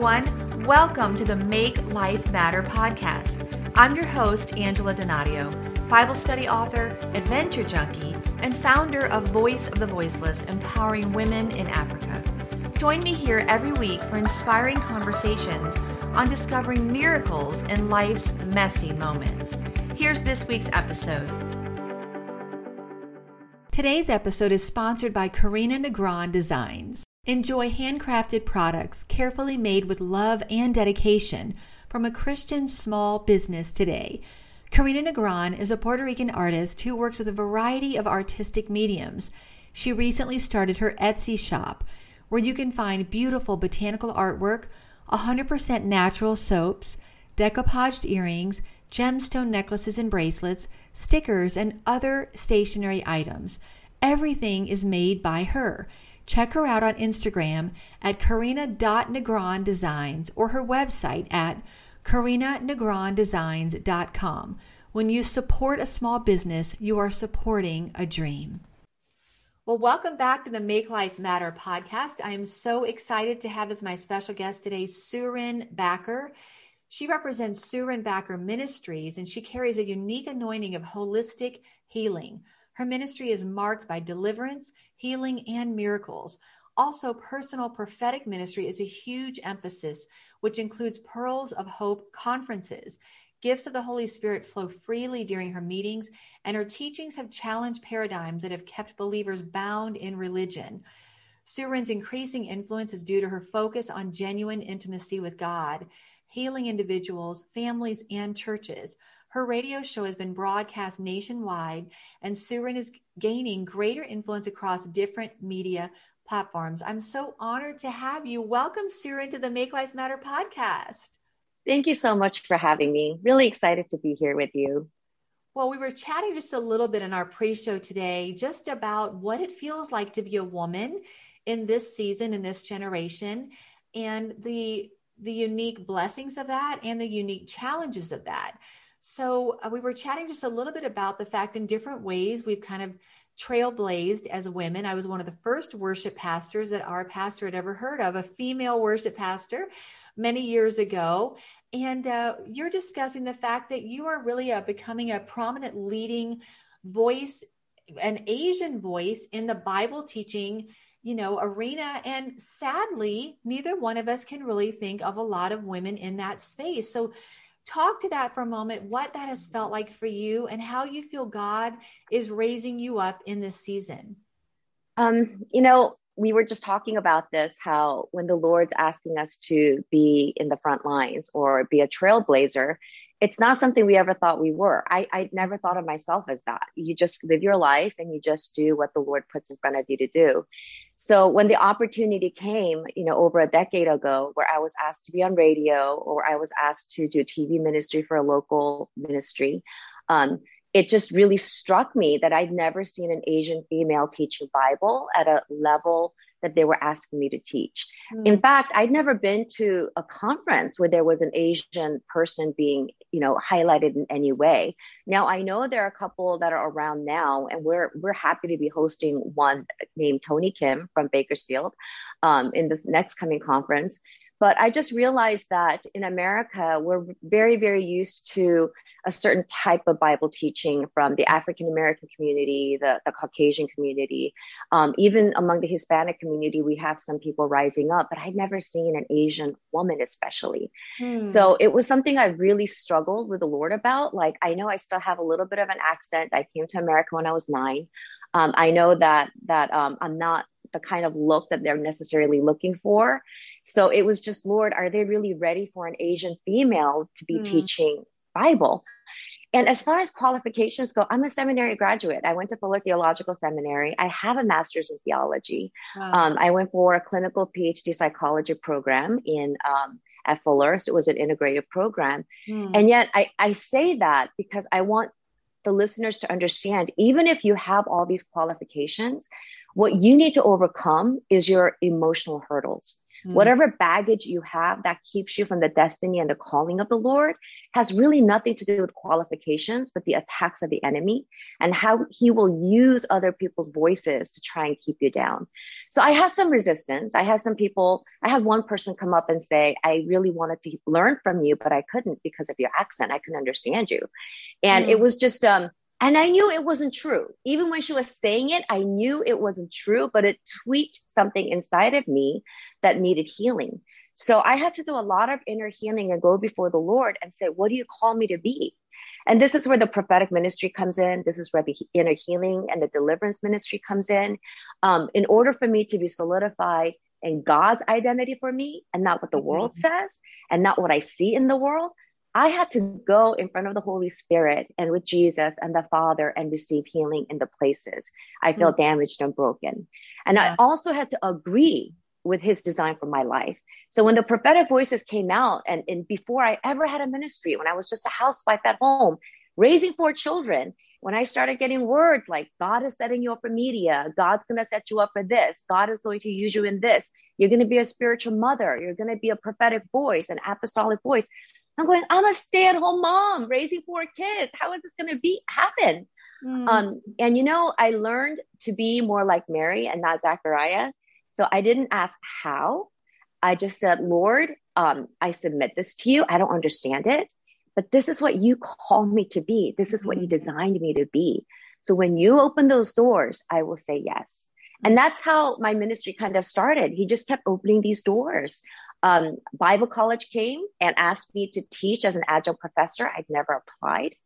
everyone. Welcome to the Make Life Matter podcast. I'm your host, Angela Donadio, Bible study author, adventure junkie, and founder of Voice of the Voiceless, empowering women in Africa. Join me here every week for inspiring conversations on discovering miracles in life's messy moments. Here's this week's episode. Today's episode is sponsored by Karina Negron Designs. Enjoy handcrafted products carefully made with love and dedication from a Christian small business today. Karina Negron is a Puerto Rican artist who works with a variety of artistic mediums. She recently started her Etsy shop where you can find beautiful botanical artwork, 100% natural soaps, decoupaged earrings, gemstone necklaces and bracelets, stickers, and other stationery items. Everything is made by her. Check her out on Instagram at karina.negron designs or her website at karinanegrondesigns.com. When you support a small business, you are supporting a dream. Well, welcome back to the Make Life Matter podcast. I am so excited to have as my special guest today Soorin Backer. She represents Soorin Backer Ministries and she carries a unique anointing of holistic healing. Her ministry is marked by deliverance, healing, and miracles. Also, personal prophetic ministry is a huge emphasis, which includes Pearls of Hope conferences. Gifts of the Holy Spirit flow freely during her meetings, and her teachings have challenged paradigms that have kept believers bound in religion. Soorin's increasing influence is due to her focus on genuine intimacy with God, healing individuals, families, and churches. Her radio show has been broadcast nationwide, and Soorin is gaining greater influence across different media platforms. I'm so honored to have you. Welcome, Soorin, to the Make Life Matter podcast. Thank you so much for having me. Really excited to be here with you. Well, we were chatting just a little bit in our pre show today just about what it feels like to be a woman in this season, in this generation, and the the unique blessings of that and the unique challenges of that. So, uh, we were chatting just a little bit about the fact in different ways we've kind of trailblazed as women. I was one of the first worship pastors that our pastor had ever heard of, a female worship pastor many years ago. And uh, you're discussing the fact that you are really uh, becoming a prominent leading voice, an Asian voice in the Bible teaching, you know, arena. And sadly, neither one of us can really think of a lot of women in that space. So, talk to that for a moment, what that has felt like for you, and how you feel God is raising you up in this season. Um, you know, we were just talking about this how when the Lord's asking us to be in the front lines or be a trailblazer, it's not something we ever thought we were. I, I never thought of myself as that. You just live your life and you just do what the Lord puts in front of you to do. So when the opportunity came, you know, over a decade ago, where I was asked to be on radio or I was asked to do TV ministry for a local ministry, um, it just really struck me that I'd never seen an Asian female teaching Bible at a level that they were asking me to teach. Mm. In fact, I'd never been to a conference where there was an Asian person being, you know, highlighted in any way. Now I know there are a couple that are around now, and we're we're happy to be hosting one named Tony Kim from Bakersfield um, in this next coming conference. But I just realized that in America, we're very, very used to a certain type of Bible teaching from the African American community, the, the Caucasian community. Um, even among the Hispanic community, we have some people rising up, but I'd never seen an Asian woman, especially. Hmm. So it was something I really struggled with the Lord about. Like, I know I still have a little bit of an accent. I came to America when I was nine. Um, I know that that um, I'm not the kind of look that they're necessarily looking for. So it was just, Lord, are they really ready for an Asian female to be mm. teaching Bible? And as far as qualifications go, I'm a seminary graduate. I went to Fuller Theological Seminary. I have a master's in theology. Wow. Um, I went for a clinical PhD psychology program in um, at Fuller. So it was an integrated program. Mm. And yet I, I say that because I want the listeners to understand, even if you have all these qualifications, What you need to overcome is your emotional hurdles. Mm. Whatever baggage you have that keeps you from the destiny and the calling of the Lord has really nothing to do with qualifications, but the attacks of the enemy and how he will use other people's voices to try and keep you down. So I have some resistance. I have some people, I had one person come up and say, I really wanted to learn from you, but I couldn't because of your accent. I couldn't understand you. And mm. it was just, um, and I knew it wasn't true. Even when she was saying it, I knew it wasn't true, but it tweaked something inside of me that needed healing. So I had to do a lot of inner healing and go before the Lord and say, What do you call me to be? And this is where the prophetic ministry comes in. This is where the inner healing and the deliverance ministry comes in. Um, in order for me to be solidified in God's identity for me and not what the world mm-hmm. says and not what I see in the world, I had to go in front of the Holy Spirit and with Jesus and the Father and receive healing in the places I felt mm-hmm. damaged and broken. And yeah. I also had to agree with his design for my life. So when the prophetic voices came out and, and before I ever had a ministry, when I was just a housewife at home, raising four children, when I started getting words like God is setting you up for media, God's going to set you up for this, God is going to use you in this, you're going to be a spiritual mother, you're going to be a prophetic voice, an apostolic voice. I'm going, I'm a stay at home mom raising four kids. How is this going to be happen? Mm. Um, and you know, I learned to be more like Mary and not Zachariah. So I didn't ask how. I just said, Lord, um, I submit this to you. I don't understand it, but this is what you call me to be. This is what you mm-hmm. designed me to be. So when you open those doors, I will say yes. And that's how my ministry kind of started. He just kept opening these doors. Um, Bible college came and asked me to teach as an adjunct professor. I'd never applied.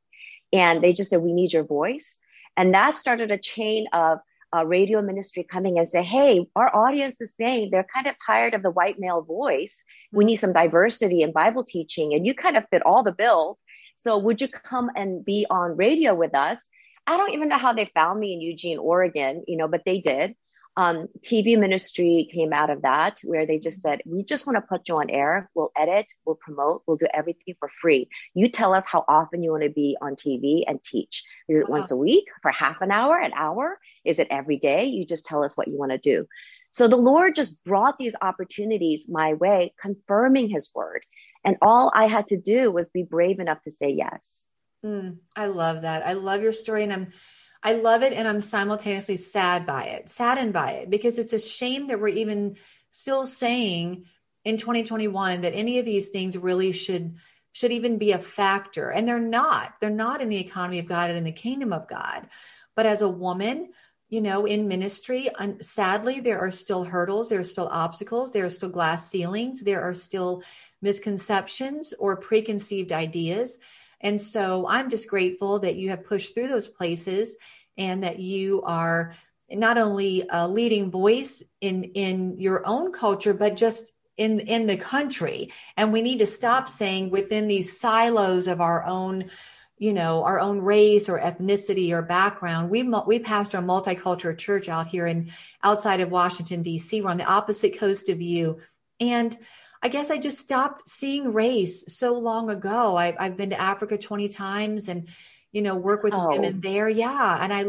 And they just said, We need your voice. And that started a chain of uh, radio ministry coming and say, hey, our audience is saying they're kind of tired of the white male voice. We need some diversity in Bible teaching, and you kind of fit all the bills. So would you come and be on radio with us? I don't even know how they found me in Eugene, Oregon, you know, but they did. Um, TV ministry came out of that where they just said, we just want to put you on air. We'll edit, we'll promote, we'll do everything for free. You tell us how often you want to be on TV and teach. Is it wow. once a week for half an hour, an hour? Is it every day? You just tell us what you want to do. So the Lord just brought these opportunities my way, confirming his word. And all I had to do was be brave enough to say yes. Mm, I love that. I love your story. And I'm, I love it. And I'm simultaneously sad by it, saddened by it, because it's a shame that we're even still saying in 2021 that any of these things really should should even be a factor and they're not they're not in the economy of god and in the kingdom of god but as a woman you know, in ministry, sadly, there are still hurdles, there are still obstacles, there are still glass ceilings, there are still misconceptions or preconceived ideas. And so I'm just grateful that you have pushed through those places and that you are not only a leading voice in in your own culture but just in in the country. And we need to stop saying within these silos of our own you know our own race or ethnicity or background. We we pastor a multicultural church out here in outside of washington d.c we're on the opposite coast of you. And i guess i just stopped seeing race so long ago. I, have been to africa 20 times and you know work with oh. women there. Yeah. And I,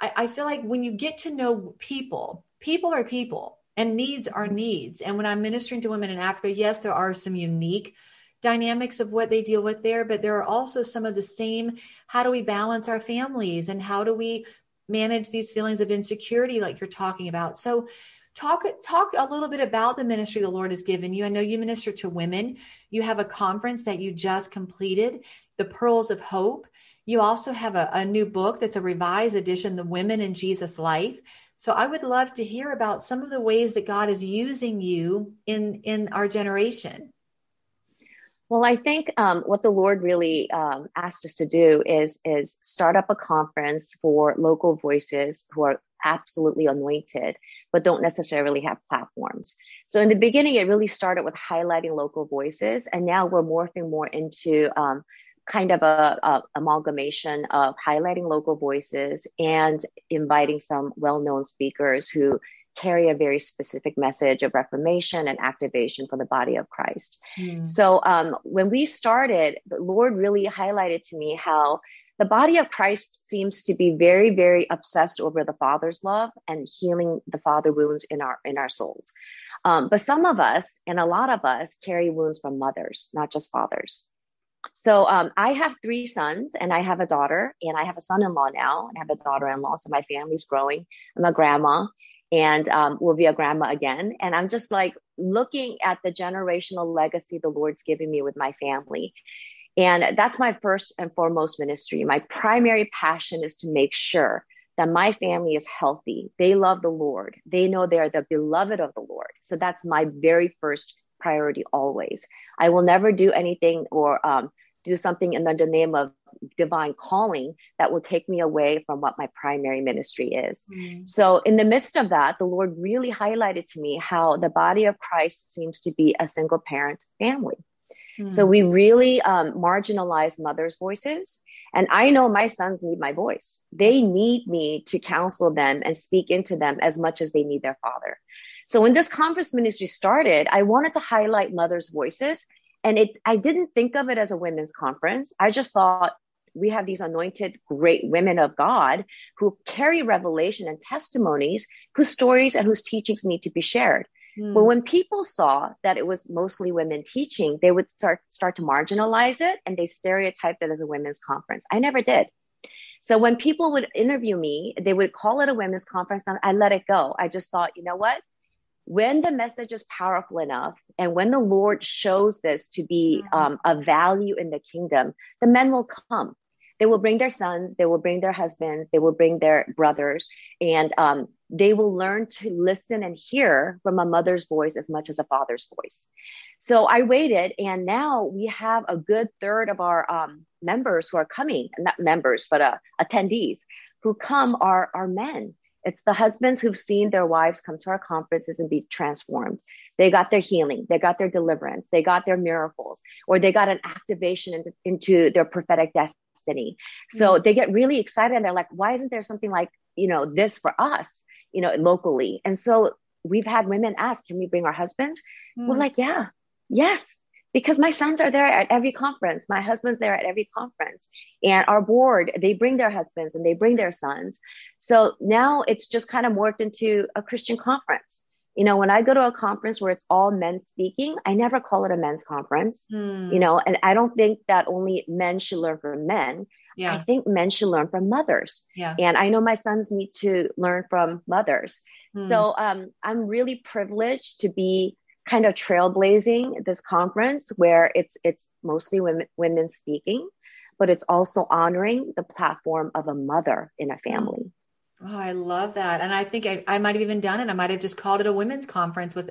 I i feel like when you get to know people people are people and needs are mm-hmm. needs. And when i'm ministering to women in africa yes there are some unique dynamics of what they deal with there, but there are also some of the same how do we balance our families and how do we manage these feelings of insecurity like you're talking about. So talk talk a little bit about the ministry the Lord has given you. I know you minister to women. You have a conference that you just completed, the Pearls of Hope. You also have a, a new book that's a revised edition, The Women in Jesus Life. So I would love to hear about some of the ways that God is using you in in our generation. Well, I think um, what the Lord really um, asked us to do is is start up a conference for local voices who are absolutely anointed, but don't necessarily have platforms. So in the beginning, it really started with highlighting local voices, and now we're morphing more into um, kind of a, a, amalgamation of highlighting local voices and inviting some well-known speakers who carry a very specific message of reformation and activation for the body of Christ. Mm. So um, when we started, the Lord really highlighted to me how the body of Christ seems to be very, very obsessed over the Father's love and healing the father wounds in our in our souls. Um, but some of us and a lot of us carry wounds from mothers, not just fathers. So um, I have three sons and I have a daughter and I have a son-in-law now and I have a daughter-in-law. So my family's growing. I'm a grandma and um, will be a grandma again. And I'm just like looking at the generational legacy the Lord's giving me with my family. And that's my first and foremost ministry. My primary passion is to make sure that my family is healthy. They love the Lord. They know they are the beloved of the Lord. So that's my very first priority always. I will never do anything or um, do something in the name of divine calling that will take me away from what my primary ministry is. Mm. So, in the midst of that, the Lord really highlighted to me how the body of Christ seems to be a single parent family. Mm. So, we really um, marginalize mothers' voices. And I know my sons need my voice. They need me to counsel them and speak into them as much as they need their father. So when this conference ministry started, I wanted to highlight mothers' voices. And it, I didn't think of it as a women's conference. I just thought we have these anointed great women of God who carry revelation and testimonies whose stories and whose teachings need to be shared. Mm. But when people saw that it was mostly women teaching, they would start start to marginalize it and they stereotyped it as a women's conference. I never did. So when people would interview me, they would call it a women's conference and I let it go. I just thought, you know what? When the message is powerful enough and when the Lord shows this to be mm. um, a value in the kingdom, the men will come they will bring their sons, they will bring their husbands, they will bring their brothers, and um, they will learn to listen and hear from a mother's voice as much as a father's voice. So I waited, and now we have a good third of our um, members who are coming, not members, but uh, attendees who come are, are men. It's the husbands who've seen their wives come to our conferences and be transformed. They got their healing, they got their deliverance, they got their miracles, or they got an activation into, into their prophetic destiny. So mm-hmm. they get really excited and they're like, why isn't there something like, you know, this for us, you know, locally? And so we've had women ask, can we bring our husbands? Mm-hmm. We're like, yeah, yes, because my sons are there at every conference my husband's there at every conference and our board they bring their husbands and they bring their sons so now it's just kind of morphed into a christian conference you know when i go to a conference where it's all men speaking i never call it a men's conference mm. you know and i don't think that only men should learn from men yeah. i think men should learn from mothers yeah. and i know my sons need to learn from mothers mm. so um, i'm really privileged to be kind of trailblazing this conference where it's it's mostly women women speaking but it's also honoring the platform of a mother in a family Oh, I love that. And I think I, I might have even done it. I might have just called it a women's conference with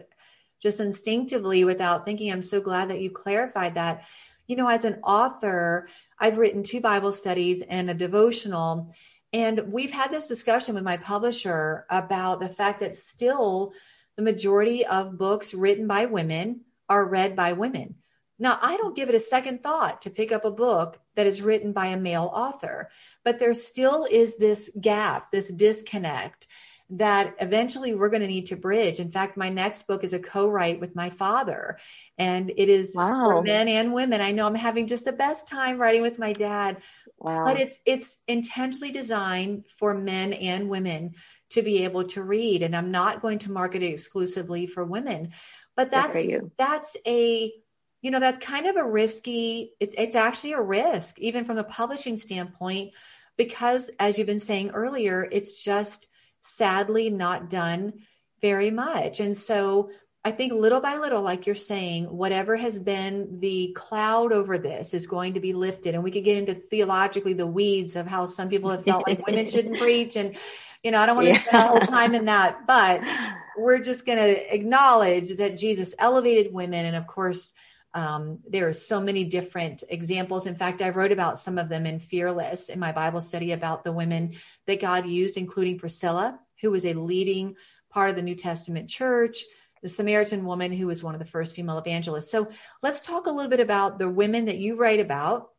just instinctively without thinking. I'm so glad that you clarified that. You know, as an author, I've written two Bible studies and a devotional. And we've had this discussion with my publisher about the fact that still the majority of books written by women are read by women. Now, I don't give it a second thought to pick up a book that is written by a male author, but there still is this gap, this disconnect that eventually we're going to need to bridge. In fact, my next book is a co-write with my father, and it is wow. for men and women. I know I'm having just the best time writing with my dad, wow. but it's it's intentionally designed for men and women to be able to read, and I'm not going to market it exclusively for women. But that's that's a you know that's kind of a risky it's, it's actually a risk even from the publishing standpoint because as you've been saying earlier it's just sadly not done very much and so i think little by little like you're saying whatever has been the cloud over this is going to be lifted and we could get into theologically the weeds of how some people have felt like women shouldn't preach and you know i don't want to yeah. spend a whole time in that but we're just going to acknowledge that jesus elevated women and of course um, there are so many different examples. In fact, I wrote about some of them in Fearless in my Bible study about the women that God used, including Priscilla, who was a leading part of the New Testament church, the Samaritan woman, who was one of the first female evangelists. So let's talk a little bit about the women that you write about,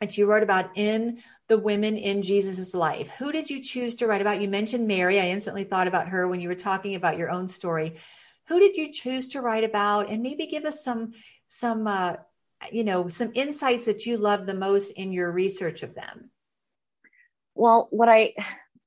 that you wrote about in the women in Jesus's life. Who did you choose to write about? You mentioned Mary. I instantly thought about her when you were talking about your own story. Who did you choose to write about? And maybe give us some some uh, you know some insights that you love the most in your research of them Well, what I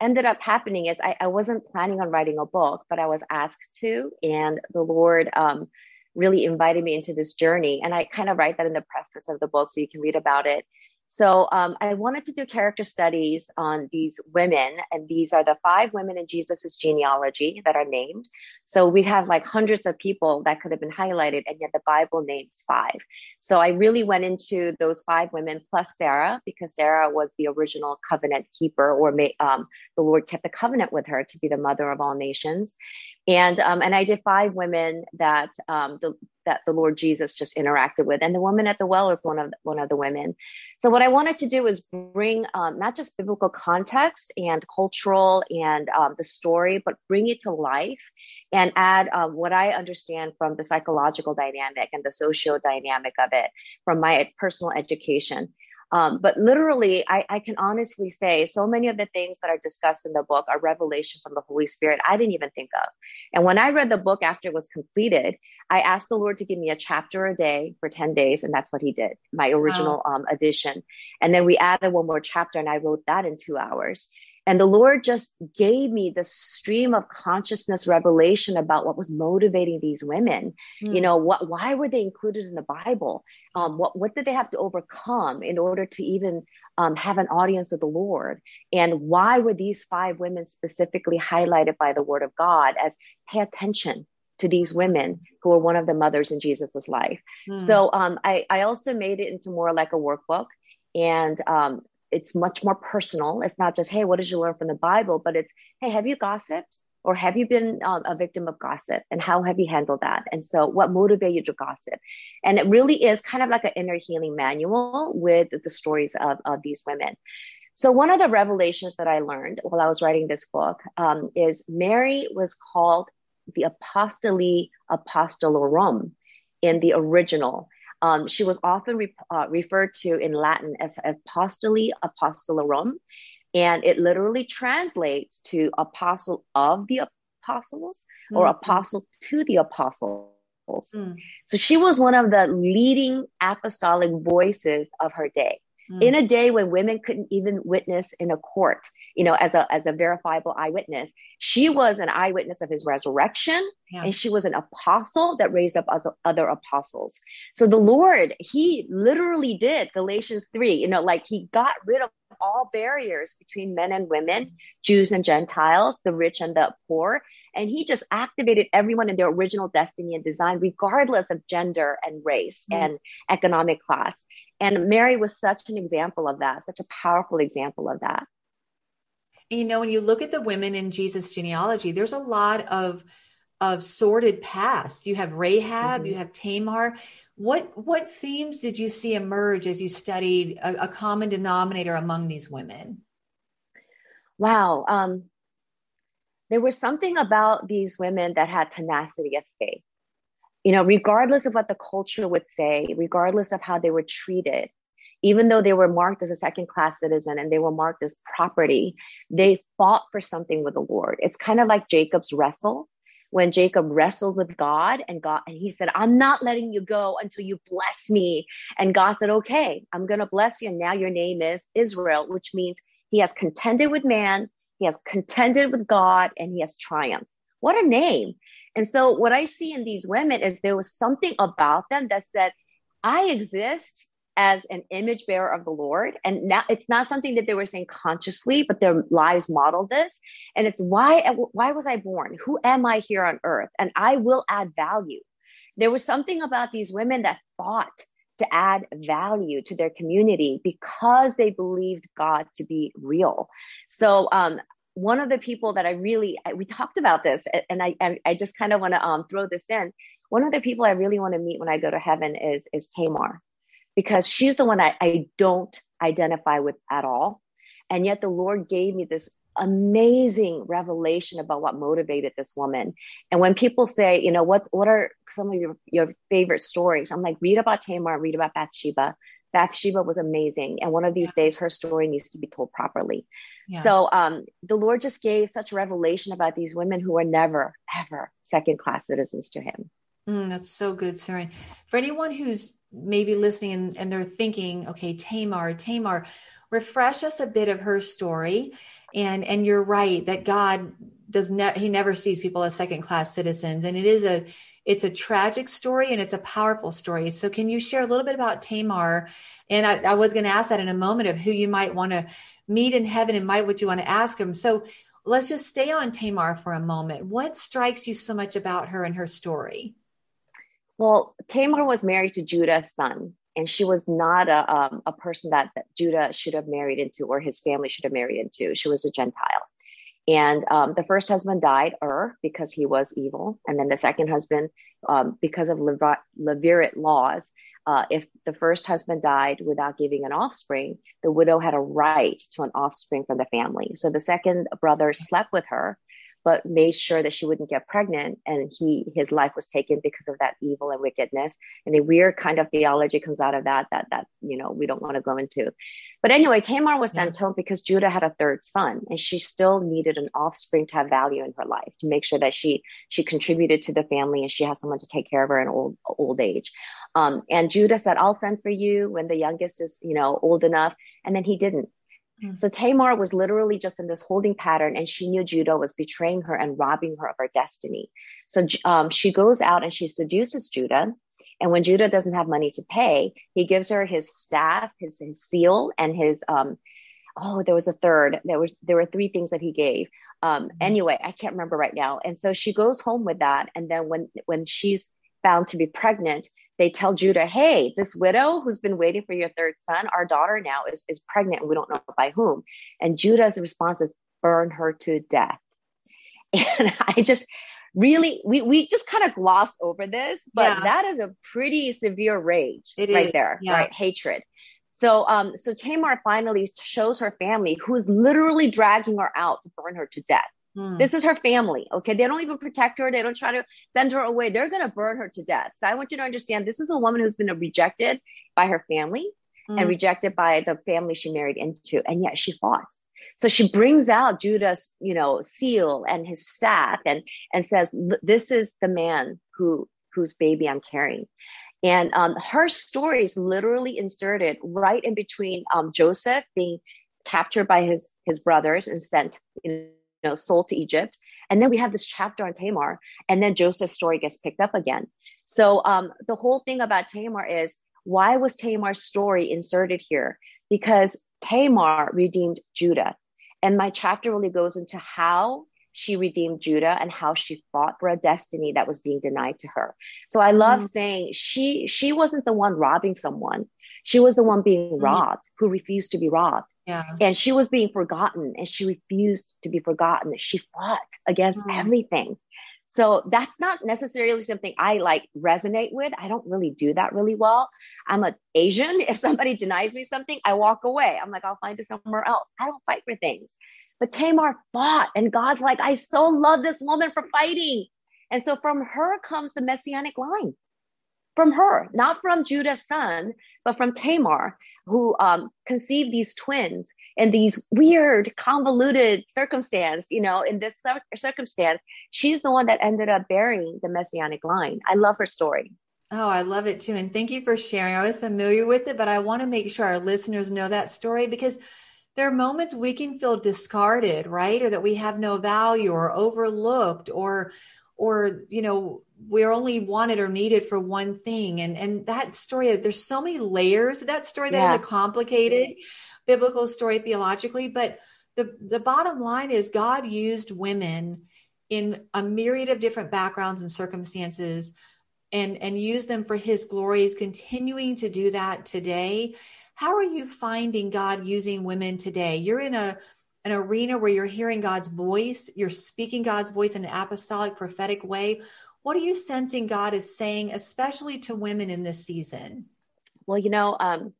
ended up happening is I, I wasn't planning on writing a book, but I was asked to, and the Lord um, really invited me into this journey. And I kind of write that in the preface of the book so you can read about it. So um, I wanted to do character studies on these women, and these are the five women in Jesus's genealogy that are named. So we have like hundreds of people that could have been highlighted, and yet the Bible names five. So I really went into those five women plus Sarah because Sarah was the original covenant keeper, or um, the Lord kept the covenant with her to be the mother of all nations and um, and I did five women that um, the, that the Lord Jesus just interacted with, and the woman at the well is one of one of the women. So what I wanted to do is bring um, not just biblical context and cultural and um, the story, but bring it to life and add um, what I understand from the psychological dynamic and the social dynamic of it from my personal education. Um, but literally, I, I, can honestly say so many of the things that are discussed in the book are revelation from the Holy Spirit I didn't even think of. And when I read the book after it was completed, I asked the Lord to give me a chapter a day for 10 days. And that's what he did, my original wow. um, edition. And then we added one more chapter and I wrote that in two hours. And the Lord just gave me the stream of consciousness revelation about what was motivating these women. Mm. You know, what why were they included in the Bible? Um, what what did they have to overcome in order to even um, have an audience with the Lord? And why were these five women specifically highlighted by the Word of God as pay attention? to these women who were one of the mothers in Jesus's life. Mm. So um, I, I also made it into more like a workbook. And um, it's much more personal. It's not just, hey, what did you learn from the Bible? But it's, hey, have you gossiped? Or have you been um, a victim of gossip? And how have you handled that? And so, what motivated you to gossip? And it really is kind of like an inner healing manual with the stories of, of these women. So, one of the revelations that I learned while I was writing this book um, is Mary was called the Apostoli Apostolorum in the original. Um, she was often re- uh, referred to in Latin as Apostoli Apostolorum, and it literally translates to apostle of the apostles or mm-hmm. apostle to the apostles. Mm. So she was one of the leading apostolic voices of her day mm. in a day when women couldn't even witness in a court, you know, as a, as a verifiable eyewitness. She was an eyewitness of his resurrection yeah. and she was an apostle that raised up other apostles. So the Lord, he literally did Galatians 3, you know, like he got rid of all barriers between men and women, Jews and Gentiles, the rich and the poor. And he just activated everyone in their original destiny and design, regardless of gender and race mm. and economic class. And Mary was such an example of that, such a powerful example of that. You know, when you look at the women in Jesus' genealogy, there's a lot of of sordid past. You have Rahab, mm-hmm. you have Tamar. What what themes did you see emerge as you studied a, a common denominator among these women? Wow, um, there was something about these women that had tenacity of faith you know, regardless of what the culture would say, regardless of how they were treated, even though they were marked as a second class citizen and they were marked as property, they fought for something with the Lord. It's kind of like Jacob's wrestle when Jacob wrestled with God and God, and he said, I'm not letting you go until you bless me. And God said, okay, I'm to bless you. And now your name is Israel, which means he has contended with man. He has contended with God and he has triumphed. What a name. And so what I see in these women is there was something about them that said, I exist as an image bearer of the Lord. And now it's not something that they were saying consciously, but their lives model this. And it's why, why was I born? Who am I here on earth? And I will add value. There was something about these women that fought to add value to their community because they believed God to be real. So um, one of the people that I really I, we talked about this, and I I, just kind of want to um, throw this in. One of the people I really want to meet when I go to heaven is is Tamar, because she's the one I, I don't identify with at all, and yet the Lord gave me this amazing revelation about what motivated this woman. And when people say, you know, what what are some of your your favorite stories? I'm like, read about Tamar, read about Bathsheba. Bathsheba was amazing, and one of these days her story needs to be told properly. So um, the Lord just gave such revelation about these women who were never, ever second class citizens to him. Mm, that's so good, Soorin. For anyone who's maybe listening and, and they're thinking, okay, Tamar, Tamar, refresh us a bit of her story. And and you're right that God does not he never sees people as second class citizens. And it is a it's a tragic story and it's a powerful story. So can you share a little bit about Tamar? And I, I was going to ask that in a moment of who you might want to meet in heaven and might what you want to ask him. So let's just stay on Tamar for a moment. What strikes you so much about her and her story? Well, Tamar was married to Judah's son, and she was not a, um, a person that, that, Judah should have married into or his family should have married into. She was a Gentile. And um, the first husband died, Ur, because he was evil. And then the second husband, um, because of Levirate laws, uh, if the first husband died without giving an offspring, the widow had a right to an offspring from the family. So the second brother slept with her but made sure that she wouldn't get pregnant. And he, his life was taken because of that evil and wickedness. And a weird kind of theology comes out of that, that, that, you know, we don't want to go into. But anyway, Tamar was sent home because Judah had a third son and she still needed an offspring to have value in her life to make sure that she, she contributed to the family and she has someone to take care of her in old, old age. Um, and Judah said, I'll send for you when the youngest is, you know, old enough. And then he didn't. Mm. So Tamar was literally just in this holding pattern, and she knew Judah was betraying her and robbing her of her destiny. So um, she goes out and she seduces Judah. And when Judah doesn't have money to pay, he gives her his staff, his, his seal, and his um, oh, there was a third. There was there were three things that he gave. Um, mm-hmm. anyway, I can't remember right now. And so she goes home with that. And then when when she's found to be pregnant, they tell Judah, hey, this widow who's been waiting for your third son, our daughter now is, is pregnant and we don't know by whom. And Judah's response is, burn her to death. And I just really, we, we just kind of gloss over this, but yeah. that is a pretty severe rage it right is. there, yeah. right? Hatred. So, um, so Tamar finally shows her family who's literally dragging her out to burn her to death. Hmm. This is her family. Okay. They don't even protect her. They don't try to send her away. They're going to burn her to death. So I want you to understand this is a woman who's been rejected by her family and hmm. rejected by the family she married into. And yet she fought. So she brings out Judah's, you know, seal and his staff and, and says, this is the man who, whose baby I'm carrying. And um, her story is literally inserted right in between um, Joseph being captured by his, his brothers and sent, you know, sold to Egypt. And then we have this chapter on Tamar, and then Joseph's story gets picked up again. So um, the whole thing about Tamar is why was Tamar's story inserted here? Because Tamar redeemed Judah. And my chapter really goes into how she redeemed Judah and how she fought for a destiny that was being denied to her. So I love mm. saying she she wasn't the one robbing someone. She was the one being mm. robbed who refused to be robbed. Yeah. And she was being forgotten and she refused to be forgotten. She fought against mm. everything. So that's not necessarily something I like resonate with. I don't really do that really well. I'm an Asian. If somebody denies me something, I walk away. I'm like, I'll find it somewhere else. I don't fight for things. But Tamar fought, and God's like, I so love this woman for fighting. And so from her comes the messianic line. From her, not from Judah's son, but from Tamar who um, conceived these twins in these weird, convoluted circumstance. You know, in this circumstance, she's the one that ended up bearing the messianic line. I love her story. Oh, I love it too. And thank you for sharing. I was familiar with it, but I want to make sure our listeners know that story because there are moments we can feel discarded, right? Or that we have no value or overlooked or or you know we're only wanted or needed for one thing. And and that story there's so many layers that story that yeah. is a complicated biblical story theologically but the the bottom line is god used women in a myriad of different backgrounds and circumstances and and use them for his glory. Is continuing to do that today. How are you finding god using women today? You're in a an arena where you're hearing God's voice, you're speaking God's voice in an apostolic, prophetic way. What are you sensing God is saying, especially to women in this season? Well, you know, um,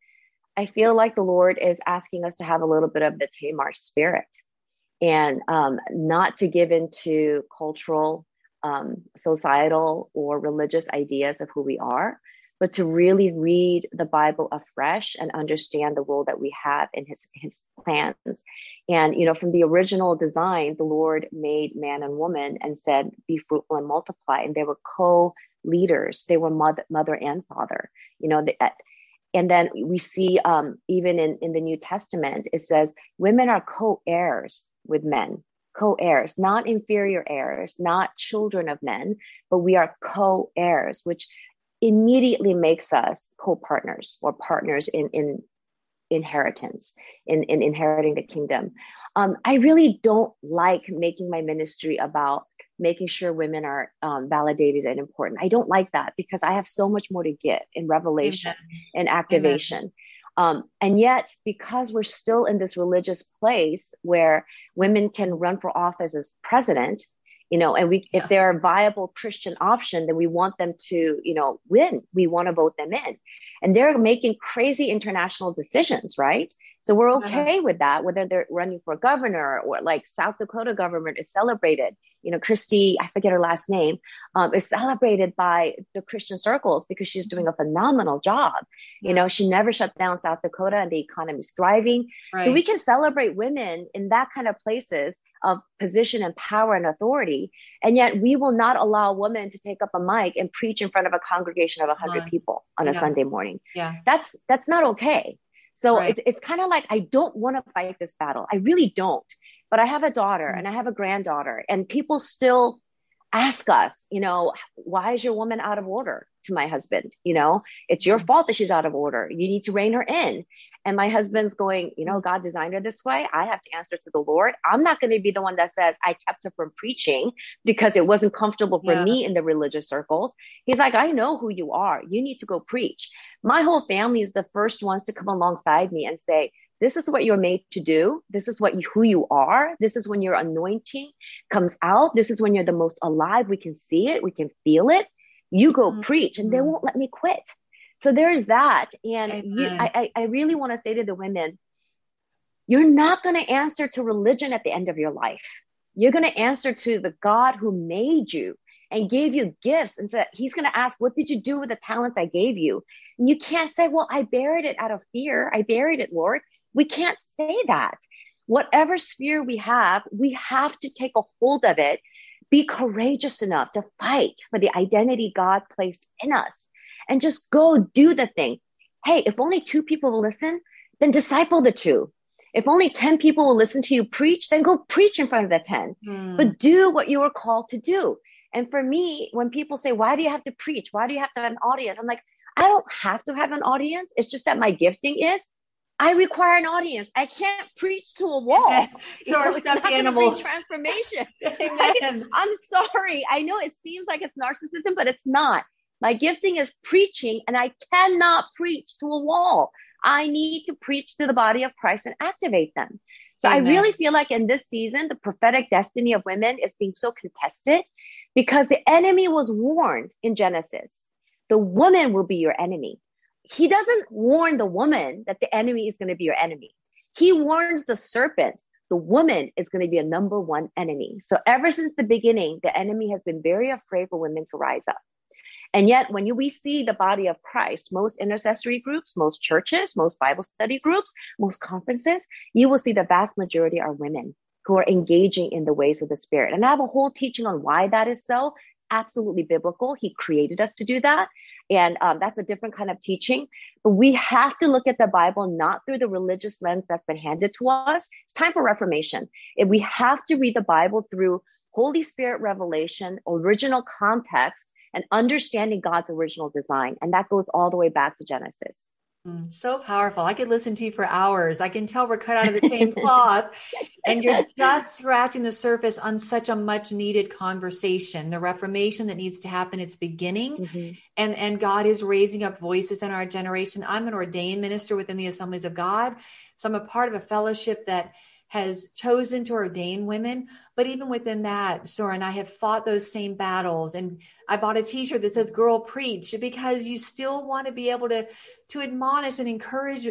I feel like the Lord is asking us to have a little bit of the Tamar spirit and um, not to give into cultural, um, societal, or religious ideas of who we are, but to really read the Bible afresh and understand the role that we have in his, his plans. And, you know, from the original design, the Lord made man and woman and said, be fruitful and multiply. And they were co leaders, they were mother, mother and father, you know, the, And then we see um, even in, in the New Testament, it says women are co heirs with men, co heirs, not inferior heirs, not children of men, but we are co heirs, which immediately makes us co partners or partners in, in inheritance, in, in inheriting the kingdom. Um, I really don't like making my ministry about making sure women are um, validated and important. I don't like that because I have so much more to get in revelation Amen. and activation. Um, and yet, because we're still in this religious place where women can run for office as president, you know, and we, yeah. if they're a viable Christian option, then we want them to, you know, win. We want to vote them in. And they're making crazy international decisions, right? So we're uh-huh. okay uh-huh. with that, whether they're running for governor or like South Dakota government is celebrated. You know, Kristi, I forget her last name, um, is celebrated by the Christian circles because she's doing a phenomenal job. Yeah. You know, she never shut down South Dakota and the economy is thriving. Right. So we can celebrate women in that kind of places of position and power and authority. And yet we will not allow a woman to take up a mic and preach in front of a congregation of 100 people on yeah. a Sunday morning. Yeah. That's that's not okay. So right. it's, it's kind of like, I don't want to fight this battle. I really don't. But I have a daughter mm-hmm. and I have a granddaughter, and people still ask us, you know, why is your woman out of order to my husband? You know, it's your mm-hmm. fault that she's out of order. You need to rein her in. And my husband's going, you know, God designed her this way. I have to answer to the Lord. I'm not going to be the one that says I kept her from preaching because it wasn't comfortable for yeah. me in the religious circles. He's like, I know who you are. You need to go preach. My whole family is the first ones to come alongside me and say, this is what you're made to do. This is what you, who you are. This is when your anointing comes out. This is when you're the most alive. We can see it. We can feel it. You go mm-hmm. preach and they won't let me quit. So there's that. And you, I, I really want to say to the women, you're not going to answer to religion at the end of your life. You're going to answer to the God who made you and gave you gifts and said, He's going to ask, What did you do with the talents I gave you? And you can't say, Well, I buried it out of fear. I buried it, Lord. We can't say that. Whatever sphere we have, we have to take a hold of it, be courageous enough to fight for the identity God placed in us and just go do the thing. Hey, if only two people will listen, then disciple the two. If only 10 people will listen to you preach, then go preach in front of the 10. Mm. But do what you were called to do. And for me, when people say, why do you have to preach? Why do you have to have an audience? I'm like, I don't have to have an audience. It's just that my gifting is I require an audience. I can't preach to a wall. to our stuffed animals. Transformation. I'm sorry. I know it seems like it's narcissism, but it's not. My gifting is preaching, and I cannot preach to a wall. I need to preach to the body of Christ and activate them. So Amen. I really feel like in this season, the prophetic destiny of women is being so contested because the enemy was warned in Genesis. The woman will be your enemy. He doesn't warn the woman that the enemy is going to be your enemy. He warns the serpent, the woman is going to be a number one enemy. So ever since the beginning, the enemy has been very afraid for women to rise up. And yet, when you, we see the body of Christ, most intercessory groups, most churches, most Bible study groups, most conferences, you will see the vast majority are women who are engaging in the ways of the Spirit. And I have a whole teaching on why that is so. Absolutely biblical. He created us to do that. And um, that's a different kind of teaching. But we have to look at the Bible not through the religious lens that's been handed to us. It's time for reformation. If we have to read the Bible through Holy Spirit revelation, original context, and understanding God's original design. And that goes all the way back to Genesis. Mm, so powerful. I could listen to you for hours. I can tell we're cut out of the same cloth. And you're just scratching the surface on such a much needed conversation. The reformation that needs to happen, it's beginning. Mm-hmm. And, and God is raising up voices in our generation. I'm an ordained minister within the assemblies of God. So I'm a part of a fellowship that has chosen to ordain women. But even within that, Soorin, I have fought those same battles. And I bought a t-shirt that says girl preach because you still want to be able to, to admonish and encourage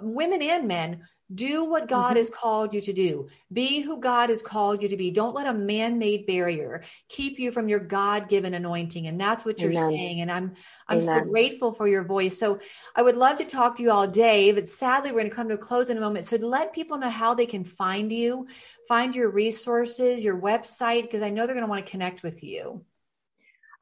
women and men do what God mm-hmm. has called you to do. Be who God has called you to be. Don't let a man-made barrier keep you from your God-given anointing. And that's what you're Amen. saying. And I'm I'm Amen. so grateful for your voice. So I would love to talk to you all day, but sadly we're going to come to a close in a moment. So let people know how they can find you, find your resources, your website, because I know they're going to want to connect with you.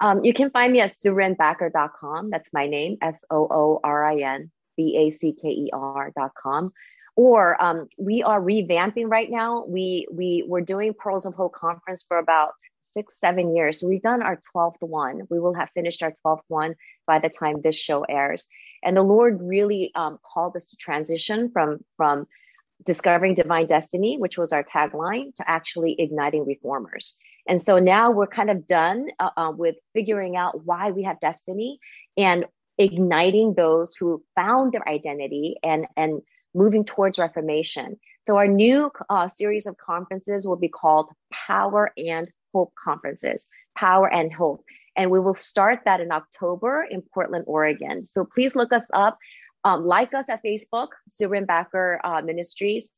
Um, you can find me at soorinbacker.com. That's my name, S O O R I N B A C K E R.com. Or um, we are revamping right now. We we we're doing Pearls of Hope conference for about six, seven years. So we've done our 12th one. We will have finished our 12th one by the time this show airs. And the Lord really um, called us to transition from from discovering divine destiny, which was our tagline, to actually igniting reformers. And so now we're kind of done uh, uh, with figuring out why we have destiny and igniting those who found their identity and and moving towards reformation. So our new uh, series of conferences will be called Power and Hope Conferences, Power and Hope. And we will start that in October in Portland, Oregon. So please look us up. Um, like us at Facebook, Stuart Backer uh, Ministries.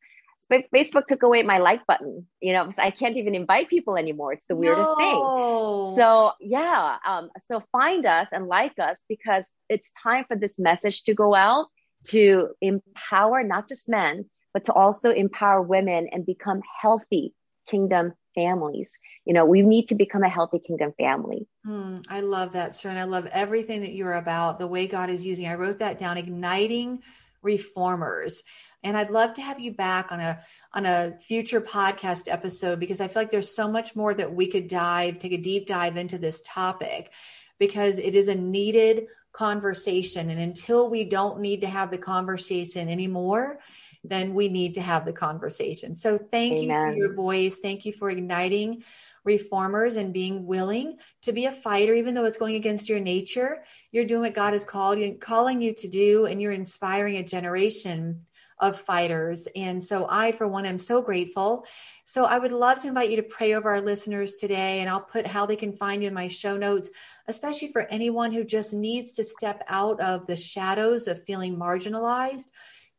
Facebook took away my like button. You know, I can't even invite people anymore. It's the weirdest no. thing. So yeah, um, so find us and like us because it's time for this message to go out to empower not just men, but to also empower women and become healthy kingdom families. You know, we need to become a healthy kingdom family. Mm, I love that, sir. And I love everything that you're about, the way God is using. I wrote that down, igniting reformers. And I'd love to have you back on a on a future podcast episode because I feel like there's so much more that we could dive, take a deep dive into this topic because it is a needed conversation. And until we don't need to have the conversation anymore, then we need to have the conversation. So thank Amen. you for your voice. Thank you for igniting reformers and being willing to be a fighter, even though it's going against your nature. You're doing what God has called you, calling you to do, and you're inspiring a generation of fighters. And so I, for one, am so grateful. So I would love to invite you to pray over our listeners today, and I'll put how they can find you in my show notes, especially for anyone who just needs to step out of the shadows of feeling marginalized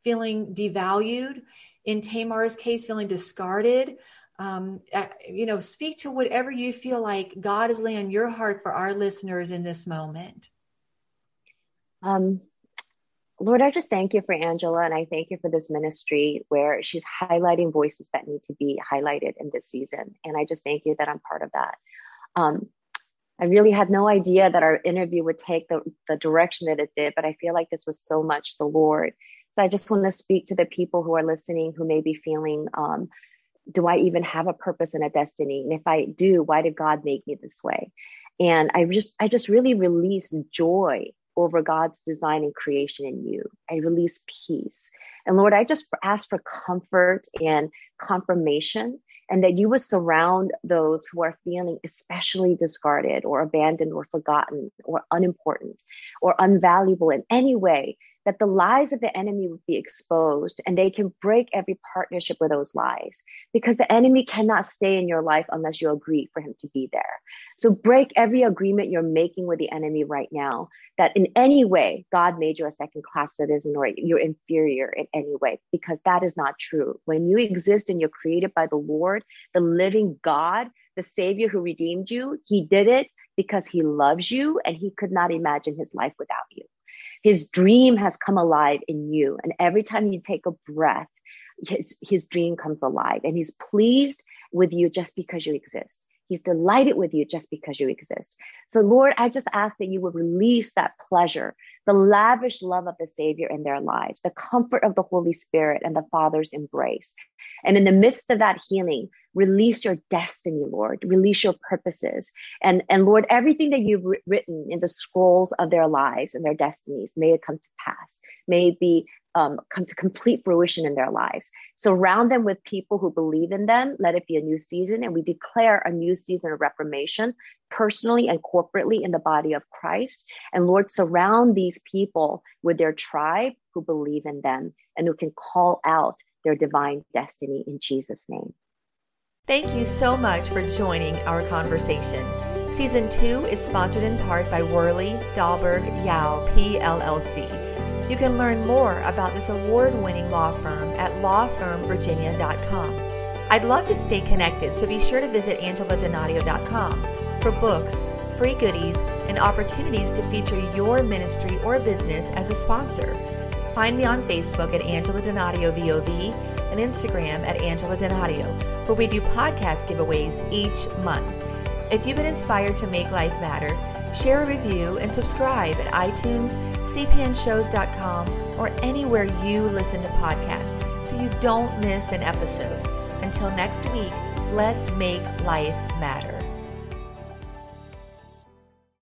feeling devalued, in Tamar's case, feeling discarded. Um, uh, you know, speak to whatever you feel like God is laying on your heart for our listeners in this moment. Um, Lord, I just thank you for Angela and I thank you for this ministry where she's highlighting voices that need to be highlighted in this season. And I just thank you that I'm part of that. Um, I really had no idea that our interview would take the, the direction that it did, but I feel like this was so much the Lord. So I just want to speak to the people who are listening who may be feeling, um, do I even have a purpose and a destiny? And if I do, why did God make me this way? And I just, I just really release joy over God's design and creation in you. I release peace. And Lord, I just ask for comfort and confirmation and that you would surround those who are feeling especially discarded or abandoned or forgotten or unimportant or unvaluable in any way that the lies of the enemy would be exposed and they can break every partnership with those lies because the enemy cannot stay in your life unless you agree for him to be there. So break every agreement you're making with the enemy right now that in any way God made you a second class citizen or you're inferior in any way because that is not true. When you exist and you're created by the Lord, the living God, the Savior who redeemed you, He did it because He loves you and He could not imagine His life without you. His dream has come alive in you. And every time you take a breath, his, his dream comes alive and he's pleased with you just because you exist. He's delighted with you just because you exist. So, Lord, I just ask that you would release that pleasure, the lavish love of the Savior in their lives, the comfort of the Holy Spirit and the Father's embrace. And in the midst of that healing, release your destiny, Lord, release your purposes. And, and Lord, everything that you've written in the scrolls of their lives and their destinies, may it come to pass. May it be um, come to complete fruition in their lives. Surround them with people who believe in them. Let it be a new season. And we declare a new season of reformation personally and corporately in the body of Christ. And Lord, surround these people with their tribe who believe in them and who can call out their divine destiny in Jesus' name. Thank you so much for joining our conversation. Season 2 is sponsored in part by Worley Dahlberg Yao PLLC. You can learn more about this award winning law firm at lawfirmvirginia.com. I'd love to stay connected, so be sure to visit angeladonadio.com for books, free goodies, and opportunities to feature your ministry or business as a sponsor. Find me on Facebook at Angela Donadio VOV and Instagram at Angela Donadio, where we do podcast giveaways each month. If you've been inspired to make life matter, Share a review and subscribe at iTunes, cpnshows.com, or anywhere you listen to podcasts so you don't miss an episode. Until next week, let's make life matter.